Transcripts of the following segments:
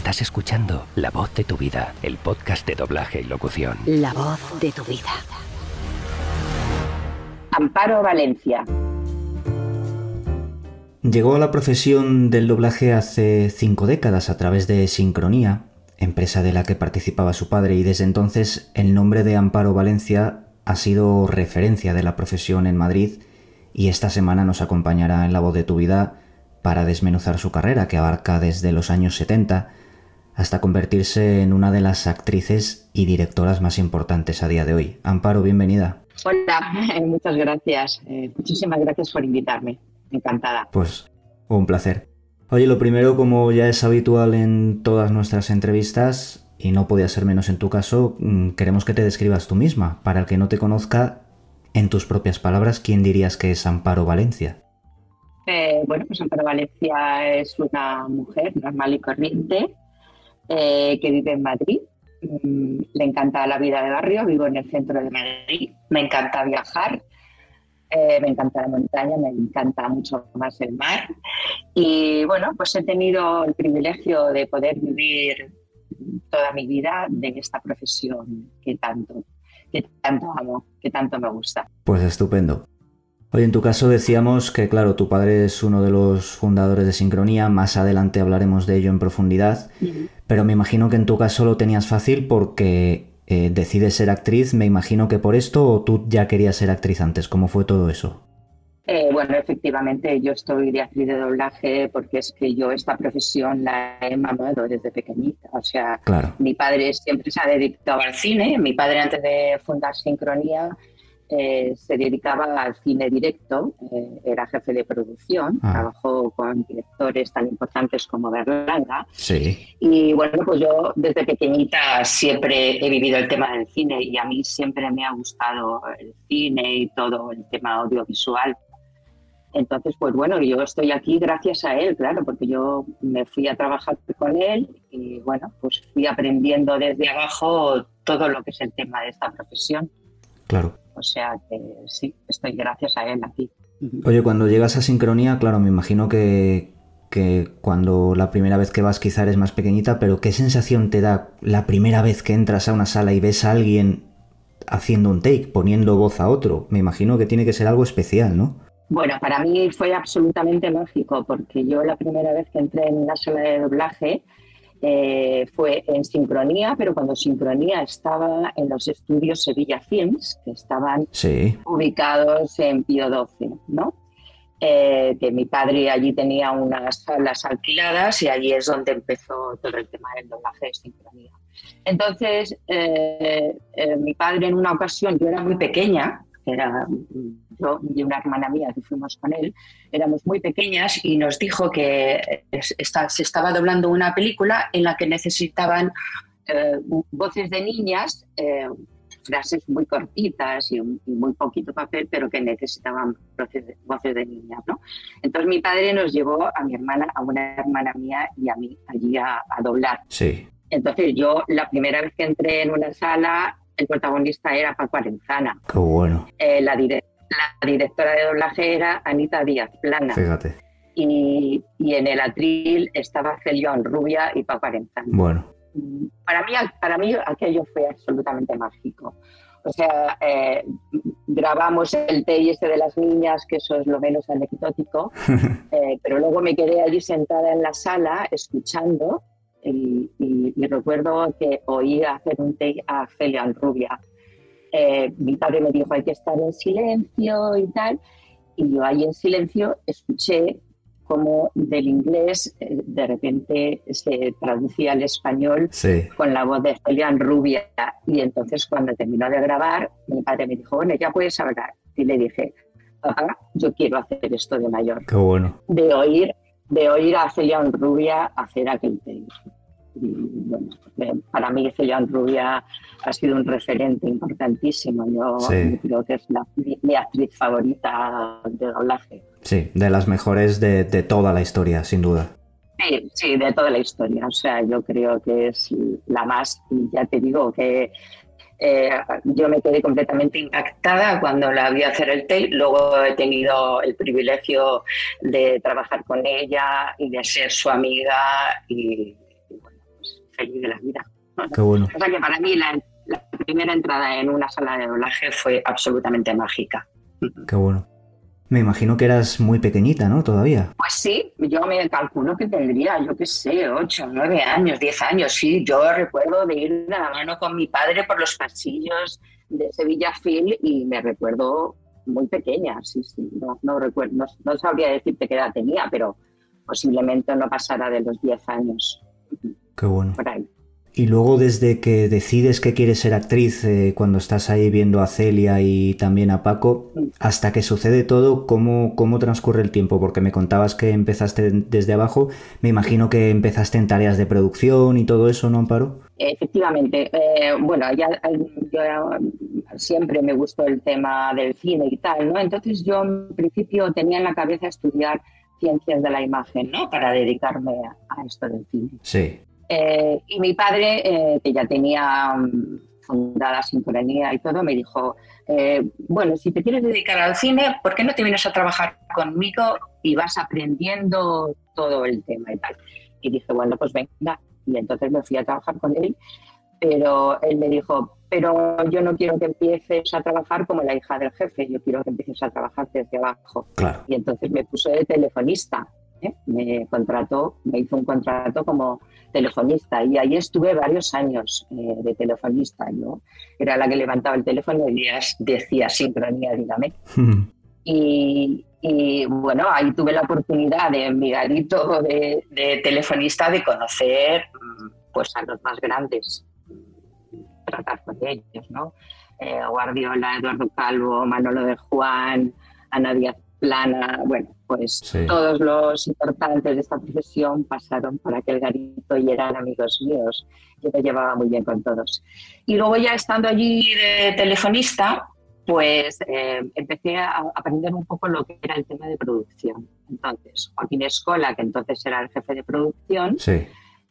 Estás escuchando La voz de tu vida, el podcast de doblaje y locución. La voz de tu vida. Amparo Valencia. Llegó a la profesión del doblaje hace cinco décadas a través de Sincronía, empresa de la que participaba su padre, y desde entonces el nombre de Amparo Valencia ha sido referencia de la profesión en Madrid y esta semana nos acompañará en La voz de tu vida para desmenuzar su carrera, que abarca desde los años 70 hasta convertirse en una de las actrices y directoras más importantes a día de hoy. Amparo, bienvenida. Hola, muchas gracias. Eh, muchísimas gracias por invitarme. Encantada. Pues un placer. Oye, lo primero, como ya es habitual en todas nuestras entrevistas, y no podía ser menos en tu caso, mm, queremos que te describas tú misma. Para el que no te conozca, en tus propias palabras, ¿quién dirías que es Amparo Valencia? Eh, bueno, pues Amparo Valencia es una mujer normal y corriente eh, que vive en Madrid. Mm, le encanta la vida de barrio, vivo en el centro de Madrid, me encanta viajar, eh, me encanta la montaña, me encanta mucho más el mar. Y bueno, pues he tenido el privilegio de poder vivir toda mi vida de esta profesión que tanto, que tanto amo, que tanto me gusta. Pues estupendo. Hoy en tu caso decíamos que, claro, tu padre es uno de los fundadores de Sincronía, más adelante hablaremos de ello en profundidad, pero me imagino que en tu caso lo tenías fácil porque eh, decides ser actriz, me imagino que por esto o tú ya querías ser actriz antes, ¿cómo fue todo eso? Eh, bueno, efectivamente, yo estoy de actriz de doblaje porque es que yo esta profesión la he mamado desde pequeñita. O sea, mi padre siempre se ha dedicado al cine. Mi padre, antes de fundar Sincronía, eh, se dedicaba al cine directo, eh, era jefe de producción, ah. trabajó con directores tan importantes como Berlanga. Sí. Y bueno, pues yo desde pequeñita siempre he vivido el tema del cine y a mí siempre me ha gustado el cine y todo el tema audiovisual. Entonces, pues bueno, yo estoy aquí gracias a él, claro, porque yo me fui a trabajar con él y bueno, pues fui aprendiendo desde abajo todo lo que es el tema de esta profesión. Claro. O sea que sí, estoy gracias a él aquí. Oye, cuando llegas a sincronía, claro, me imagino que, que cuando la primera vez que vas quizá eres más pequeñita, pero ¿qué sensación te da la primera vez que entras a una sala y ves a alguien haciendo un take, poniendo voz a otro? Me imagino que tiene que ser algo especial, ¿no? Bueno, para mí fue absolutamente mágico, porque yo la primera vez que entré en una sala de doblaje, eh, fue en Sincronía, pero cuando Sincronía estaba en los estudios Sevilla Films, que estaban ubicados en Pío XII, ¿no? Eh, que mi padre allí tenía unas salas alquiladas y allí es donde empezó todo el tema del doblaje de Sincronía. Entonces, eh, mi padre en una ocasión, yo era muy pequeña, era yo y una hermana mía que fuimos con él, éramos muy pequeñas y nos dijo que se estaba doblando una película en la que necesitaban eh, voces de niñas, eh, frases muy cortitas y, muy poquito papel, pero que necesitaban voces de, niñas. ¿no? Entonces mi padre nos llevó a mi hermana, a una hermana mía y a mí allí a, doblar. Sí. Entonces yo la primera vez que entré en una sala el protagonista era Paco Arenzana. Qué bueno. Eh, la, directora de doblaje era Anita Díaz Plana. Fíjate. Y, en el atril estaba Celión Rubia y Paco Arenzana. Bueno. Para mí, para mí aquello fue absolutamente mágico. O sea, eh, grabamos el ese de las niñas, que eso es lo menos anecdótico, eh, pero luego me quedé allí sentada en la sala escuchando y, recuerdo que oí hacer un take a Celia Rubia. Eh, mi padre me dijo hay que estar en silencio y tal, y yo ahí en silencio escuché cómo del inglés eh, de repente se traducía al español con la voz de Celia Rubia. Y entonces cuando terminó de grabar, mi padre me dijo, bueno, ya puedes hablar. Y le dije, yo quiero hacer esto de mayor. Qué bueno. De oír de oír a Celia Rubia hacer aquel tema. para mí Celia Rubia ha sido un referente importantísimo. Yo creo que es mi, actriz favorita de doblaje. Sí, de las mejores de, toda la historia, sin duda. Sí, sí, de toda la historia. O sea, yo creo que es la más, y ya te digo que eh, yo me quedé completamente impactada cuando la vi hacer el tape. Luego he tenido el privilegio de trabajar con ella y de ser su amiga. Y, feliz de la vida. Qué bueno. O sea que para mí la, la primera entrada en una sala de doblaje fue absolutamente mágica. Qué bueno. Me imagino que eras muy pequeñita, ¿no? Todavía. Pues sí, yo me calculo que tendría, yo qué sé, 8, 9 años, 10 años, sí. Yo recuerdo de ir de la mano con mi padre por los pasillos de Sevilla Film y me recuerdo muy pequeña, sí, sí. No, no recuerdo, no, no sabría decirte qué edad tenía, pero posiblemente no pasara de los 10 años. Qué bueno. Por ahí. Y luego desde que decides que quieres ser actriz, eh, cuando estás ahí viendo a Celia y también a Paco, hasta que sucede todo, ¿cómo, ¿cómo transcurre el tiempo? Porque me contabas que empezaste desde abajo, me imagino que empezaste en tareas de producción y todo eso, ¿no, Amparo? Efectivamente, eh, bueno, ya, yo siempre me gustó el tema del cine y tal, ¿no? Entonces yo en principio tenía en la cabeza estudiar ciencias de la imagen, ¿no? Para dedicarme a, a esto del cine. Sí. Eh, y mi padre, eh, que ya tenía um, fundada Sincronía y todo, me dijo, eh, bueno, si te quieres dedicar al cine, ¿por qué no te vienes a trabajar conmigo y vas aprendiendo todo el tema y tal? Y dije, bueno, pues venga. Y entonces me fui a trabajar con él, pero él me dijo, pero yo no quiero que empieces a trabajar como la hija del jefe, yo quiero que empieces a trabajar desde abajo. Claro. Y entonces me puso de telefonista. ¿Eh? Me contrató, me hizo un contrato como telefonista y ahí estuve varios años eh, de telefonista. Yo era la que levantaba el teléfono y decía sincronía, dígame. Y, y, bueno, ahí tuve la oportunidad de, en mi garito de, de, telefonista de conocer pues, a los más grandes, tratar con ellos, ¿no? Eh, Guardiola, Eduardo Calvo, Manolo de Juan, Ana Díaz Plana, bueno, pues sí. todos los importantes de esta profesión pasaron por aquel garito y eran amigos míos. Yo me llevaba muy bien con todos. Y luego ya estando allí de telefonista, pues eh, empecé a aprender un poco lo que era el tema de producción. Entonces, Joaquín Escola, que entonces era el jefe de producción, sí.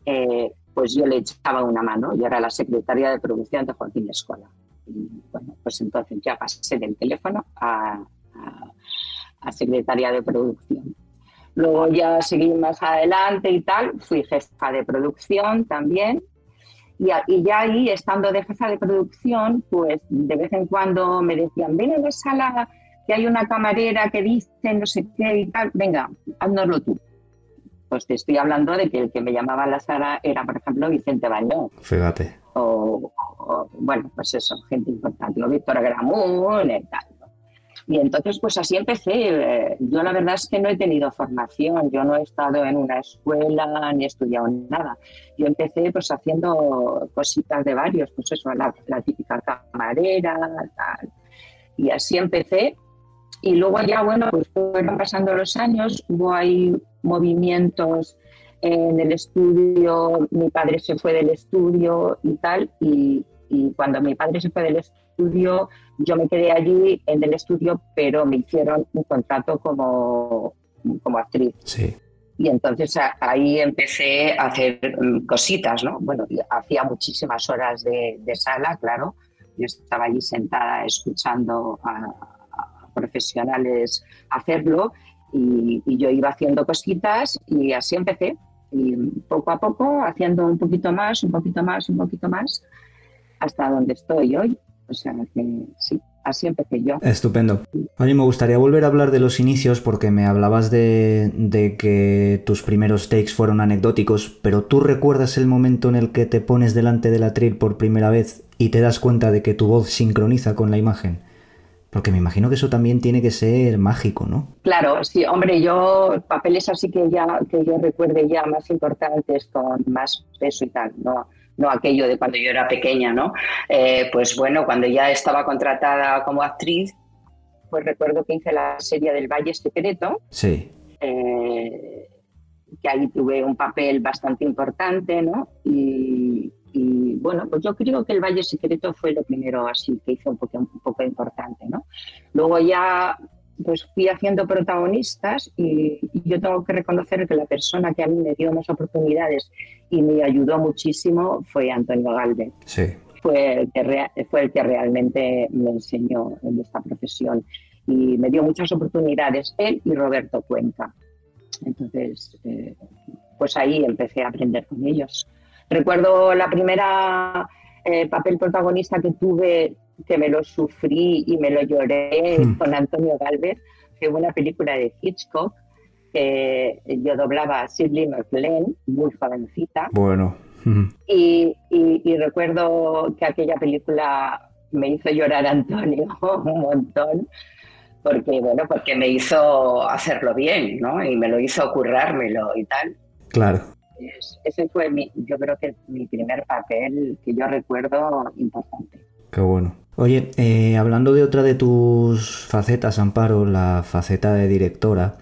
eh, pues yo le echaba una mano. Yo era la secretaria de producción de Joaquín Escola. Y bueno, pues entonces ya pasé del teléfono a, a a secretaria de producción. Luego ya seguí más adelante y tal, fui jefa de producción también. Y, a, y, ya ahí, estando de jefa de producción, pues de vez en cuando me decían, ven a la sala que hay una camarera que dice no sé qué y tal, venga, haznoslo tú. Pues te estoy hablando de que el que me llamaba a la sala era, por ejemplo, Vicente Bañón. Fíjate. O, o, bueno, pues eso, gente importante, Víctor Gramún y tal. Y entonces, pues así empecé. Yo la verdad es que no he tenido formación, yo no he estado en una escuela ni he estudiado nada. Yo empecé pues haciendo cositas de varios, pues eso, la, la típica camarera, tal. Y así empecé. Y luego ya, bueno, pues fueron pasando los años, hubo ahí movimientos en el estudio, mi padre se fue del estudio y tal, y, y cuando mi padre se fue del estudio, yo me quedé allí en el estudio, pero me hicieron un contrato como, como actriz. Sí. Y entonces ahí empecé a hacer cositas, ¿no? Bueno, hacía muchísimas horas de, de sala, claro. Yo estaba allí sentada escuchando a, a profesionales hacerlo y, y, yo iba haciendo cositas y así empecé. Y poco a poco, haciendo un poquito más, un poquito más, un poquito más, hasta donde estoy hoy. O sea que sí, así empecé yo. Estupendo. Oye, me gustaría volver a hablar de los inicios porque me hablabas de, de, que tus primeros takes fueron anecdóticos, pero ¿tú recuerdas el momento en el que te pones delante del atril por primera vez y te das cuenta de que tu voz sincroniza con la imagen? Porque me imagino que eso también tiene que ser mágico, ¿no? Claro, sí, hombre, yo papeles así que ya que yo recuerde ya más importantes con más peso y tal, no no aquello de cuando yo era pequeña, ¿no? Eh, pues bueno, cuando ya estaba contratada como actriz, pues recuerdo que hice la serie del Valle Secreto. Sí. Eh, que ahí tuve un papel bastante importante, ¿no? Y, y, bueno, pues yo creo que el Valle Secreto fue lo primero así que hice un poco, un poco importante, ¿no? Luego ya pues fui haciendo protagonistas y, y, yo tengo que reconocer que la persona que a mí me dio más oportunidades y me ayudó muchísimo fue Antonio Galvez. Sí. Fue el, que fue el que realmente me enseñó en esta profesión y me dio muchas oportunidades, él y Roberto Cuenca. Entonces, eh, pues ahí empecé a aprender con ellos. Recuerdo la primera eh, papel protagonista que tuve, que me lo sufrí y me lo lloré hmm. con Antonio Galvez, fue una película de Hitchcock que yo doblaba a Sidley McLean, muy jovencita. Bueno. Y, y, recuerdo que aquella película me hizo llorar Antonio un montón, porque bueno, porque me hizo hacerlo bien, ¿no? Y me lo hizo currármelo y tal. Claro. ese fue mi, yo creo que mi primer papel que yo recuerdo importante. Qué bueno. Oye, eh, hablando de otra de tus facetas, Amparo, la faceta de directora,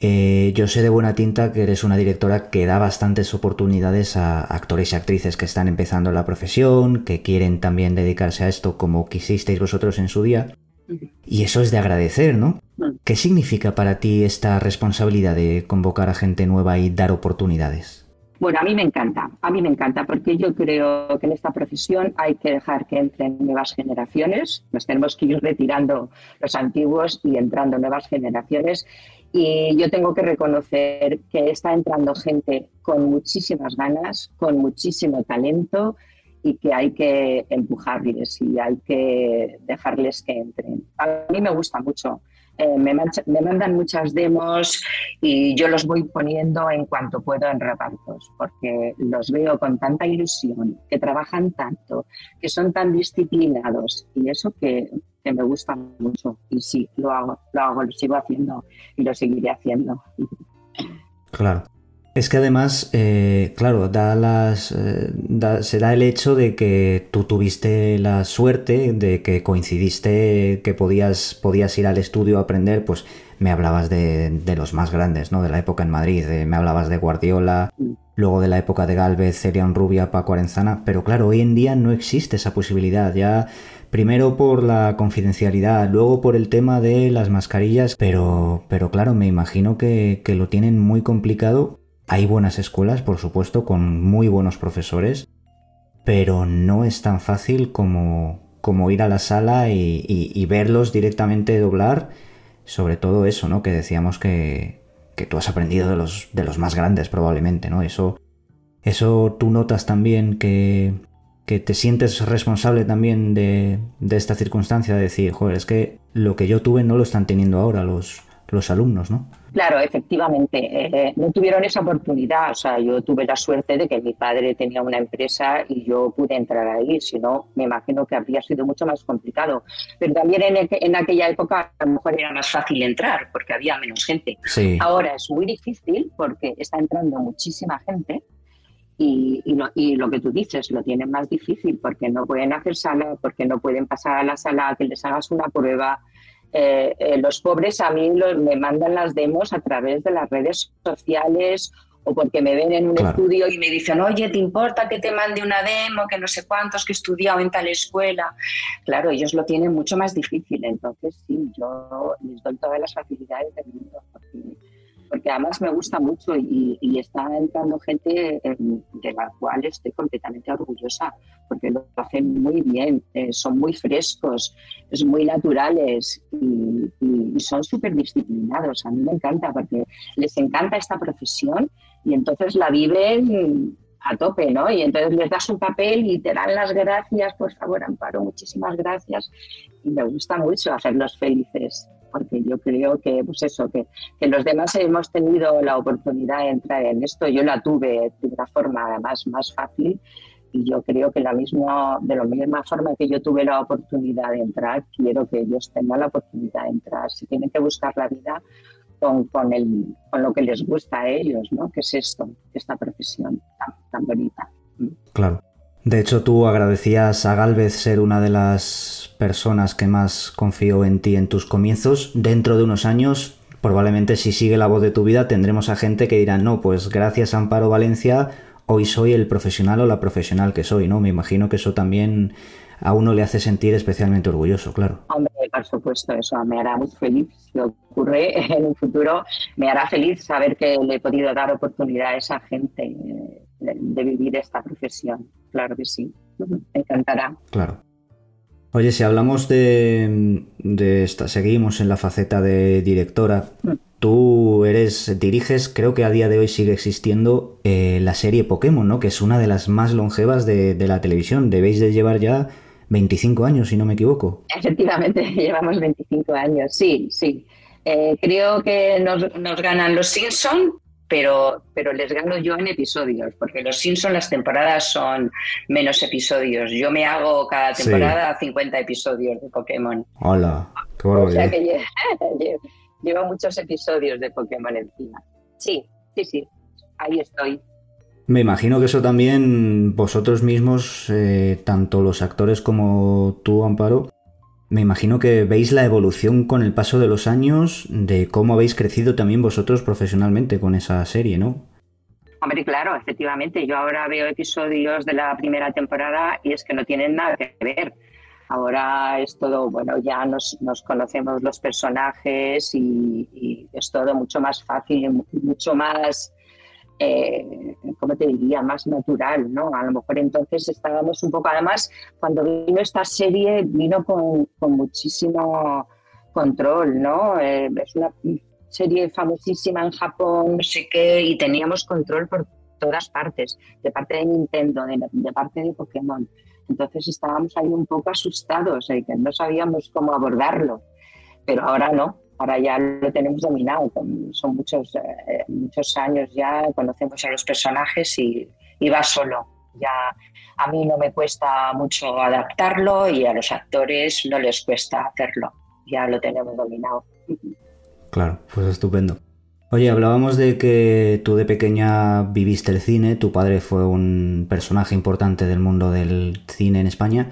eh, yo sé de buena tinta que eres una directora que da bastantes oportunidades a actores y actrices que están empezando la profesión, que quieren también dedicarse a esto como quisisteis vosotros en su día. Y eso es de agradecer, ¿no? Mm. ¿Qué significa para ti esta responsabilidad de convocar a gente nueva y dar oportunidades? Bueno, a mí me encanta, a mí me encanta, porque yo creo que en esta profesión hay que dejar que entren nuevas generaciones, nos tenemos que ir retirando los antiguos y entrando nuevas generaciones. Y yo tengo que reconocer que está entrando gente con muchísimas ganas, con muchísimo talento y que hay que empujarles y hay que dejarles que entren. A mí me gusta mucho. Eh, me, me, mandan muchas demos y yo los voy poniendo en cuanto puedo en repartos, porque los veo con tanta ilusión, que trabajan tanto, que son tan disciplinados y eso que, que me gusta mucho. Y sí, lo hago, lo hago, lo sigo haciendo y lo seguiré haciendo. Claro. Es que además, eh, claro, da las, eh, se da el hecho de que tú tuviste la suerte de que coincidiste, que podías, podías ir al estudio a aprender, pues me hablabas de, los más grandes, ¿no? De la época en Madrid, me hablabas de Guardiola, luego de la época de Galvez, Cerian Rubia, Paco Arenzana, pero claro, hoy en día no existe esa posibilidad, ya primero por la confidencialidad, luego por el tema de las mascarillas, pero, pero claro, me imagino que, que lo tienen muy complicado hay buenas escuelas, por supuesto, con muy buenos profesores, pero no es tan fácil como, como ir a la sala y, verlos directamente doblar, sobre todo eso, ¿no? Que decíamos que, que tú has aprendido de los, de los más grandes probablemente, ¿no? Eso, eso tú notas también que, que te sientes responsable también de, de, esta circunstancia, de decir, joder, es que lo que yo tuve no lo están teniendo ahora los, los alumnos, ¿no? Claro, efectivamente, eh, no tuvieron esa oportunidad. O sea, yo tuve la suerte de que mi padre tenía una empresa y yo pude entrar ahí. Si no, me imagino que habría sido mucho más complicado. Pero también en, en aquella época a lo mejor era más fácil entrar porque había menos gente. Ahora es muy difícil porque está entrando muchísima gente. Y, y, lo, y, lo, que tú dices, lo tienen más difícil porque no pueden hacer sala, porque no pueden pasar a la sala que les hagas una prueba, eh, eh, los pobres a mí me mandan las demos a través de las redes sociales o porque me ven en un estudio y me dicen, oye, ¿te importa que te mande una demo, que no sé cuántos, que he estudiado en tal escuela? Claro, ellos lo tienen mucho más difícil, entonces sí, yo les doy todas las facilidades del mundo porque además me gusta mucho y, está entrando gente de la cual estoy completamente orgullosa, porque lo hacen muy bien, eh, son muy frescos, son muy naturales y, son súper disciplinados. A mí me encanta porque les encanta esta profesión y entonces la viven a tope, ¿no? Y entonces les das un papel y te dan las gracias, por favor, Amparo, muchísimas gracias. Y me gusta mucho hacerlos felices porque yo creo que, pues eso, que, que, los demás hemos tenido la oportunidad de entrar en esto. Yo la tuve de una forma más, más fácil y yo creo que la misma, de la misma forma que yo tuve la oportunidad de entrar, quiero que ellos tengan la oportunidad de entrar. Si tienen que buscar la vida con, con, el, con lo que les gusta a ellos, ¿no? Que es esto, esta profesión tan, tan bonita. Claro. De hecho, tú agradecías a Galvez ser una de las personas que más confió en ti en tus comienzos. Dentro de unos años, probablemente si sigue la voz de tu vida, tendremos a gente que dirá, no, pues gracias a Amparo Valencia, hoy soy el profesional o la profesional que soy, ¿no? Me imagino que eso también a uno le hace sentir especialmente orgulloso, claro. Hombre, por supuesto, eso me hará muy feliz. Si ocurre en un futuro, me hará feliz saber que le he podido dar oportunidad a esa gente de, vivir esta profesión. Claro que sí, me encantará. Claro. Oye, si hablamos de, esta, seguimos en la faceta de directora, mm. tú eres, diriges, creo que a día de hoy sigue existiendo eh, la serie Pokémon, ¿no? Que es una de las más longevas de, la televisión. Debéis de llevar ya 25 años, si no me equivoco. Efectivamente, llevamos 25 años, sí, sí. Eh, creo que nos, ganan los Simpson, pero, pero les gano yo en episodios, porque los Simpson las temporadas son menos episodios. Yo me hago cada temporada 50 episodios de Pokémon. Hola, qué O sea que llevo muchos episodios de Pokémon encima. Sí, sí, sí, ahí estoy. Me imagino que eso también vosotros mismos, eh, tanto los actores como tú, Amparo, me imagino que veis la evolución con el paso de los años de cómo habéis crecido también vosotros profesionalmente con esa serie, ¿no? Hombre, claro, efectivamente. Yo ahora veo episodios de la primera temporada y es que no tienen nada que ver. Ahora es todo, bueno, ya nos, conocemos los personajes y, y, es todo mucho más fácil, mucho más eh, ¿cómo te diría?, más natural, ¿no? A lo mejor entonces estábamos un poco, además, cuando vino esta serie, vino con, muchísimo control, ¿no? Eh, es una serie famosísima en Japón, no sé qué, y teníamos control por todas partes, de parte de Nintendo, de, parte de Pokémon. Entonces estábamos ahí un poco asustados, eh, que no sabíamos cómo abordarlo, pero ahora no, ahora ya lo tenemos dominado, son muchos, eh, muchos años ya, conocemos a los personajes y, va solo. Ya a mí no me cuesta mucho adaptarlo y a los actores no les cuesta hacerlo, ya lo tenemos dominado. Claro, pues estupendo. Oye, hablábamos de que tú de pequeña viviste el cine, tu padre fue un personaje importante del mundo del cine en España.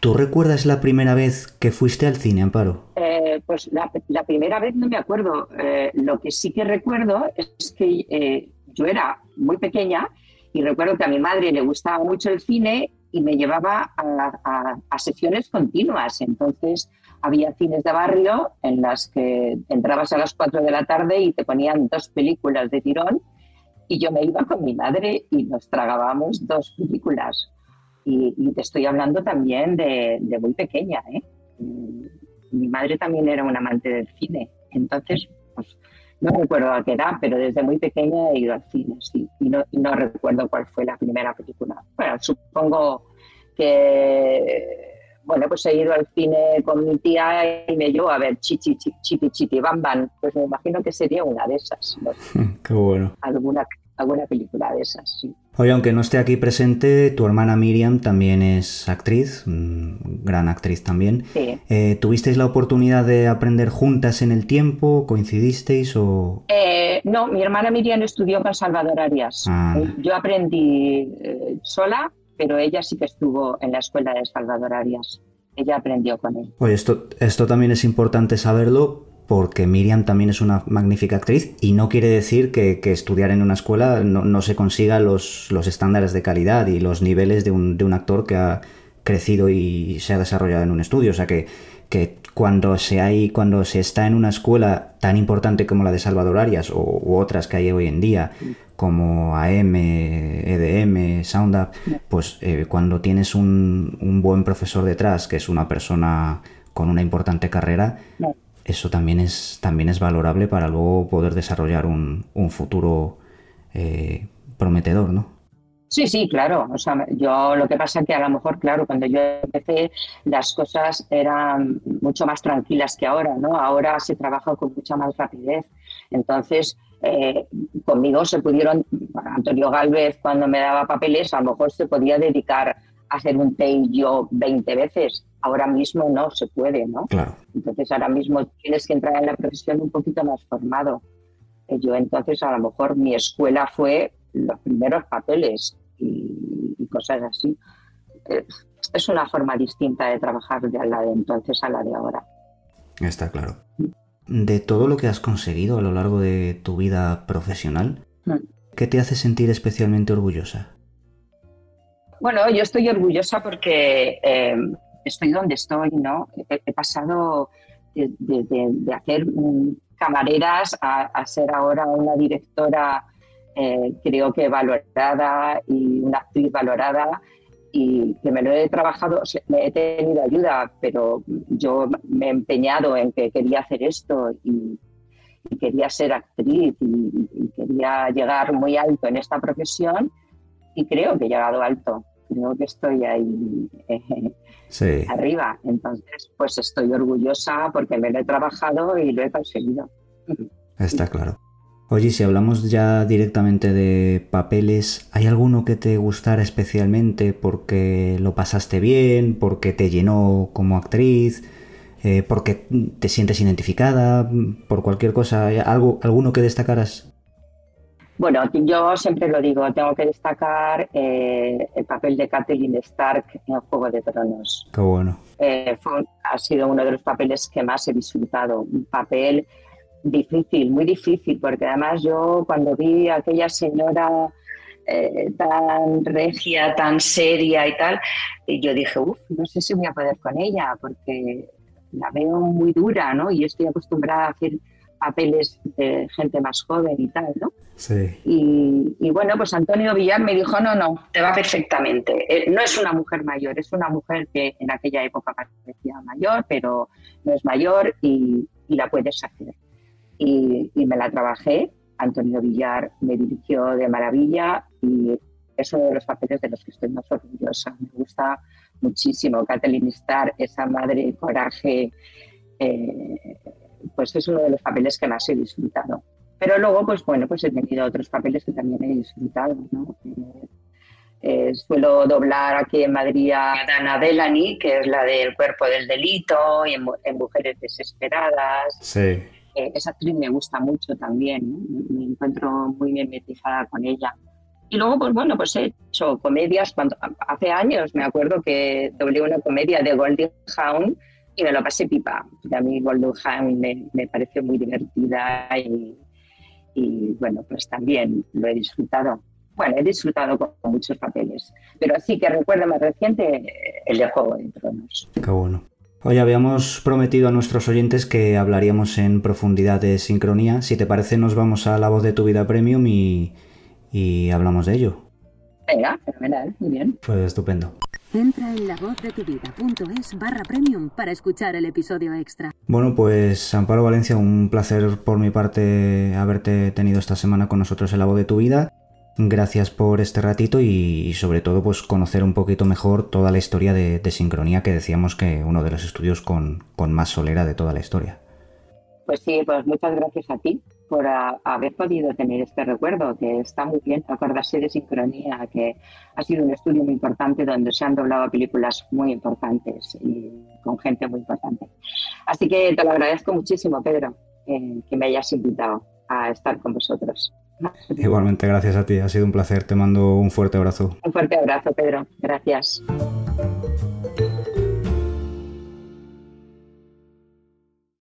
¿Tú recuerdas la primera vez que fuiste al cine, Amparo? Eh, pues la, primera vez no me acuerdo. Eh, lo que sí que recuerdo es que eh, yo era muy pequeña y recuerdo que a mi madre le gustaba mucho el cine y me llevaba a, a, sesiones continuas. Entonces había cines de barrio en las que entrabas a las 4 de la tarde y te ponían dos películas de tirón y yo me iba con mi madre y nos tragábamos dos películas y, te estoy hablando también de, muy pequeña. ¿eh? Mi madre también era un amante del cine. Entonces, pues, no recuerdo a qué edad, pero desde muy pequeña he ido al cine, sí. Y no, no recuerdo cuál fue la primera película. Bueno, supongo que bueno, pues he ido al cine con mi tía y me llevó a ver Chichi, Chipi, Chipi, Bam Bam. Pues me imagino que sería una de esas. Qué bueno. Alguna, alguna película de esas, sí. Oye, aunque no esté aquí presente, tu hermana Miriam también es actriz, gran actriz también. Sí. Eh, ¿Tuvisteis la oportunidad de aprender juntas en el tiempo? ¿Coincidisteis o...? Eh, no, mi hermana Miriam estudió con Salvador Arias. Ah. Eh, yo aprendí sola, pero ella sí que estuvo en la escuela de Salvador Arias. Ella aprendió con él. Oye, esto, esto también es importante saberlo porque Miriam también es una magnífica actriz y no quiere decir que, estudiar en una escuela no, se consiga los, estándares de calidad y los niveles de un, actor que ha crecido y se ha desarrollado en un estudio. O sea que, que cuando, se hay, cuando se está en una escuela tan importante como la de Salvador Arias o, u otras que hay hoy en día, como AM, EDM, SoundUp, pues eh, cuando tienes un, un buen profesor detrás, que es una persona con una importante carrera, eso también es, también es valorable para luego poder desarrollar un, futuro eh, prometedor, ¿no? Sí, sí, claro. O sea, yo lo que pasa es que a lo mejor, claro, cuando yo empecé las cosas eran mucho más tranquilas que ahora, ¿no? Ahora se trabaja con mucha más rapidez. Entonces, eh, conmigo se pudieron, Antonio Galvez cuando me daba papeles, a lo mejor se podía dedicar a hacer un take yo 20 veces ahora mismo no se puede, ¿no? Claro. Entonces ahora mismo tienes que entrar en la profesión un poquito más formado. Eh, yo entonces a lo mejor mi escuela fue los primeros papeles y, cosas así. Eh, es una forma distinta de trabajar de la de entonces a la de ahora. Está claro. De todo lo que has conseguido a lo largo de tu vida profesional, mm. ¿qué te hace sentir especialmente orgullosa? Bueno, yo estoy orgullosa porque eh, estoy donde estoy, ¿no? He, pasado de, hacer camareras a, ser ahora una directora, eh, creo que valorada y una actriz valorada y que me lo he trabajado, me he tenido ayuda, pero yo me he empeñado en que quería hacer esto y quería ser actriz y, quería llegar muy alto en esta profesión y creo que he llegado alto, creo que estoy ahí eh, arriba, entonces pues estoy orgullosa porque me lo he trabajado y lo he conseguido. Está claro. Oye, si hablamos ya directamente de papeles, ¿hay alguno que te gustara especialmente porque lo pasaste bien, porque te llenó como actriz, eh, porque te sientes identificada, por cualquier cosa? ¿Algo, ¿Alguno que destacaras? Bueno, yo siempre lo digo, tengo que destacar eh, el papel de Kathleen Stark en Juego de Tronos. Qué bueno. Eh, ha sido uno de los papeles que más he disfrutado. Un papel difícil, muy difícil, porque además yo cuando vi a aquella señora eh, tan regia, tan seria y tal, yo dije, uff, no sé si voy a poder con ella, porque la veo muy dura, ¿no? Y estoy acostumbrada a hacer papeles de gente más joven y tal, ¿no? Sí. Y, bueno, pues Antonio Villar me dijo, no, no, te va perfectamente. No es una mujer mayor, es una mujer que en aquella época parecía mayor, pero no es mayor y, y la puedes hacer y, me la trabajé. Antonio Villar me dirigió de maravilla y es uno de los papeles de los que estoy más orgullosa. Me gusta muchísimo. Kathleen Starr, esa madre coraje, eh, pues es uno de los papeles que más he disfrutado. Pero luego, pues bueno, pues he tenido otros papeles que también he disfrutado, ¿no? Eh, eh, suelo doblar aquí en Madrid a Dana Delany, que es la del cuerpo del delito, y en, en Mujeres Desesperadas. Sí. Eh, esa actriz me gusta mucho también, me encuentro muy bien metizada con ella. Y luego, pues bueno, pues he hecho comedias. Cuando, hace años me acuerdo que doblé una comedia de Golden Hound y me lo pasé pipa. A mí Golden Hound me, me pareció muy divertida y, y, bueno, pues también lo he disfrutado. Bueno, he disfrutado con muchos papeles, pero sí que recuerdo más reciente el de Juego de Tronos. Qué bueno. Hoy habíamos prometido a nuestros oyentes que hablaríamos en profundidad de sincronía. Si te parece, nos vamos a la voz de tu vida premium y, hablamos de ello. Venga, fenomenal, muy bien. Pues estupendo. Entra en la voz de tu vida.es barra premium para escuchar el episodio extra. Bueno, pues Amparo Valencia, un placer por mi parte haberte tenido esta semana con nosotros en la voz de tu vida. Gracias por este ratito y, sobre todo pues conocer un poquito mejor toda la historia de, sincronía que decíamos que uno de los estudios con, más solera de toda la historia. Pues sí, pues muchas gracias a ti por haber podido tener este recuerdo, que está muy bien acordarse de Sincronía, que ha sido un estudio muy importante donde se han doblado películas muy importantes y con gente muy importante. Así que te lo agradezco muchísimo, Pedro, eh, que me hayas invitado a estar con vosotros. Igualmente, gracias a ti, ha sido un placer, te mando un fuerte abrazo. Un fuerte abrazo, Pedro, gracias.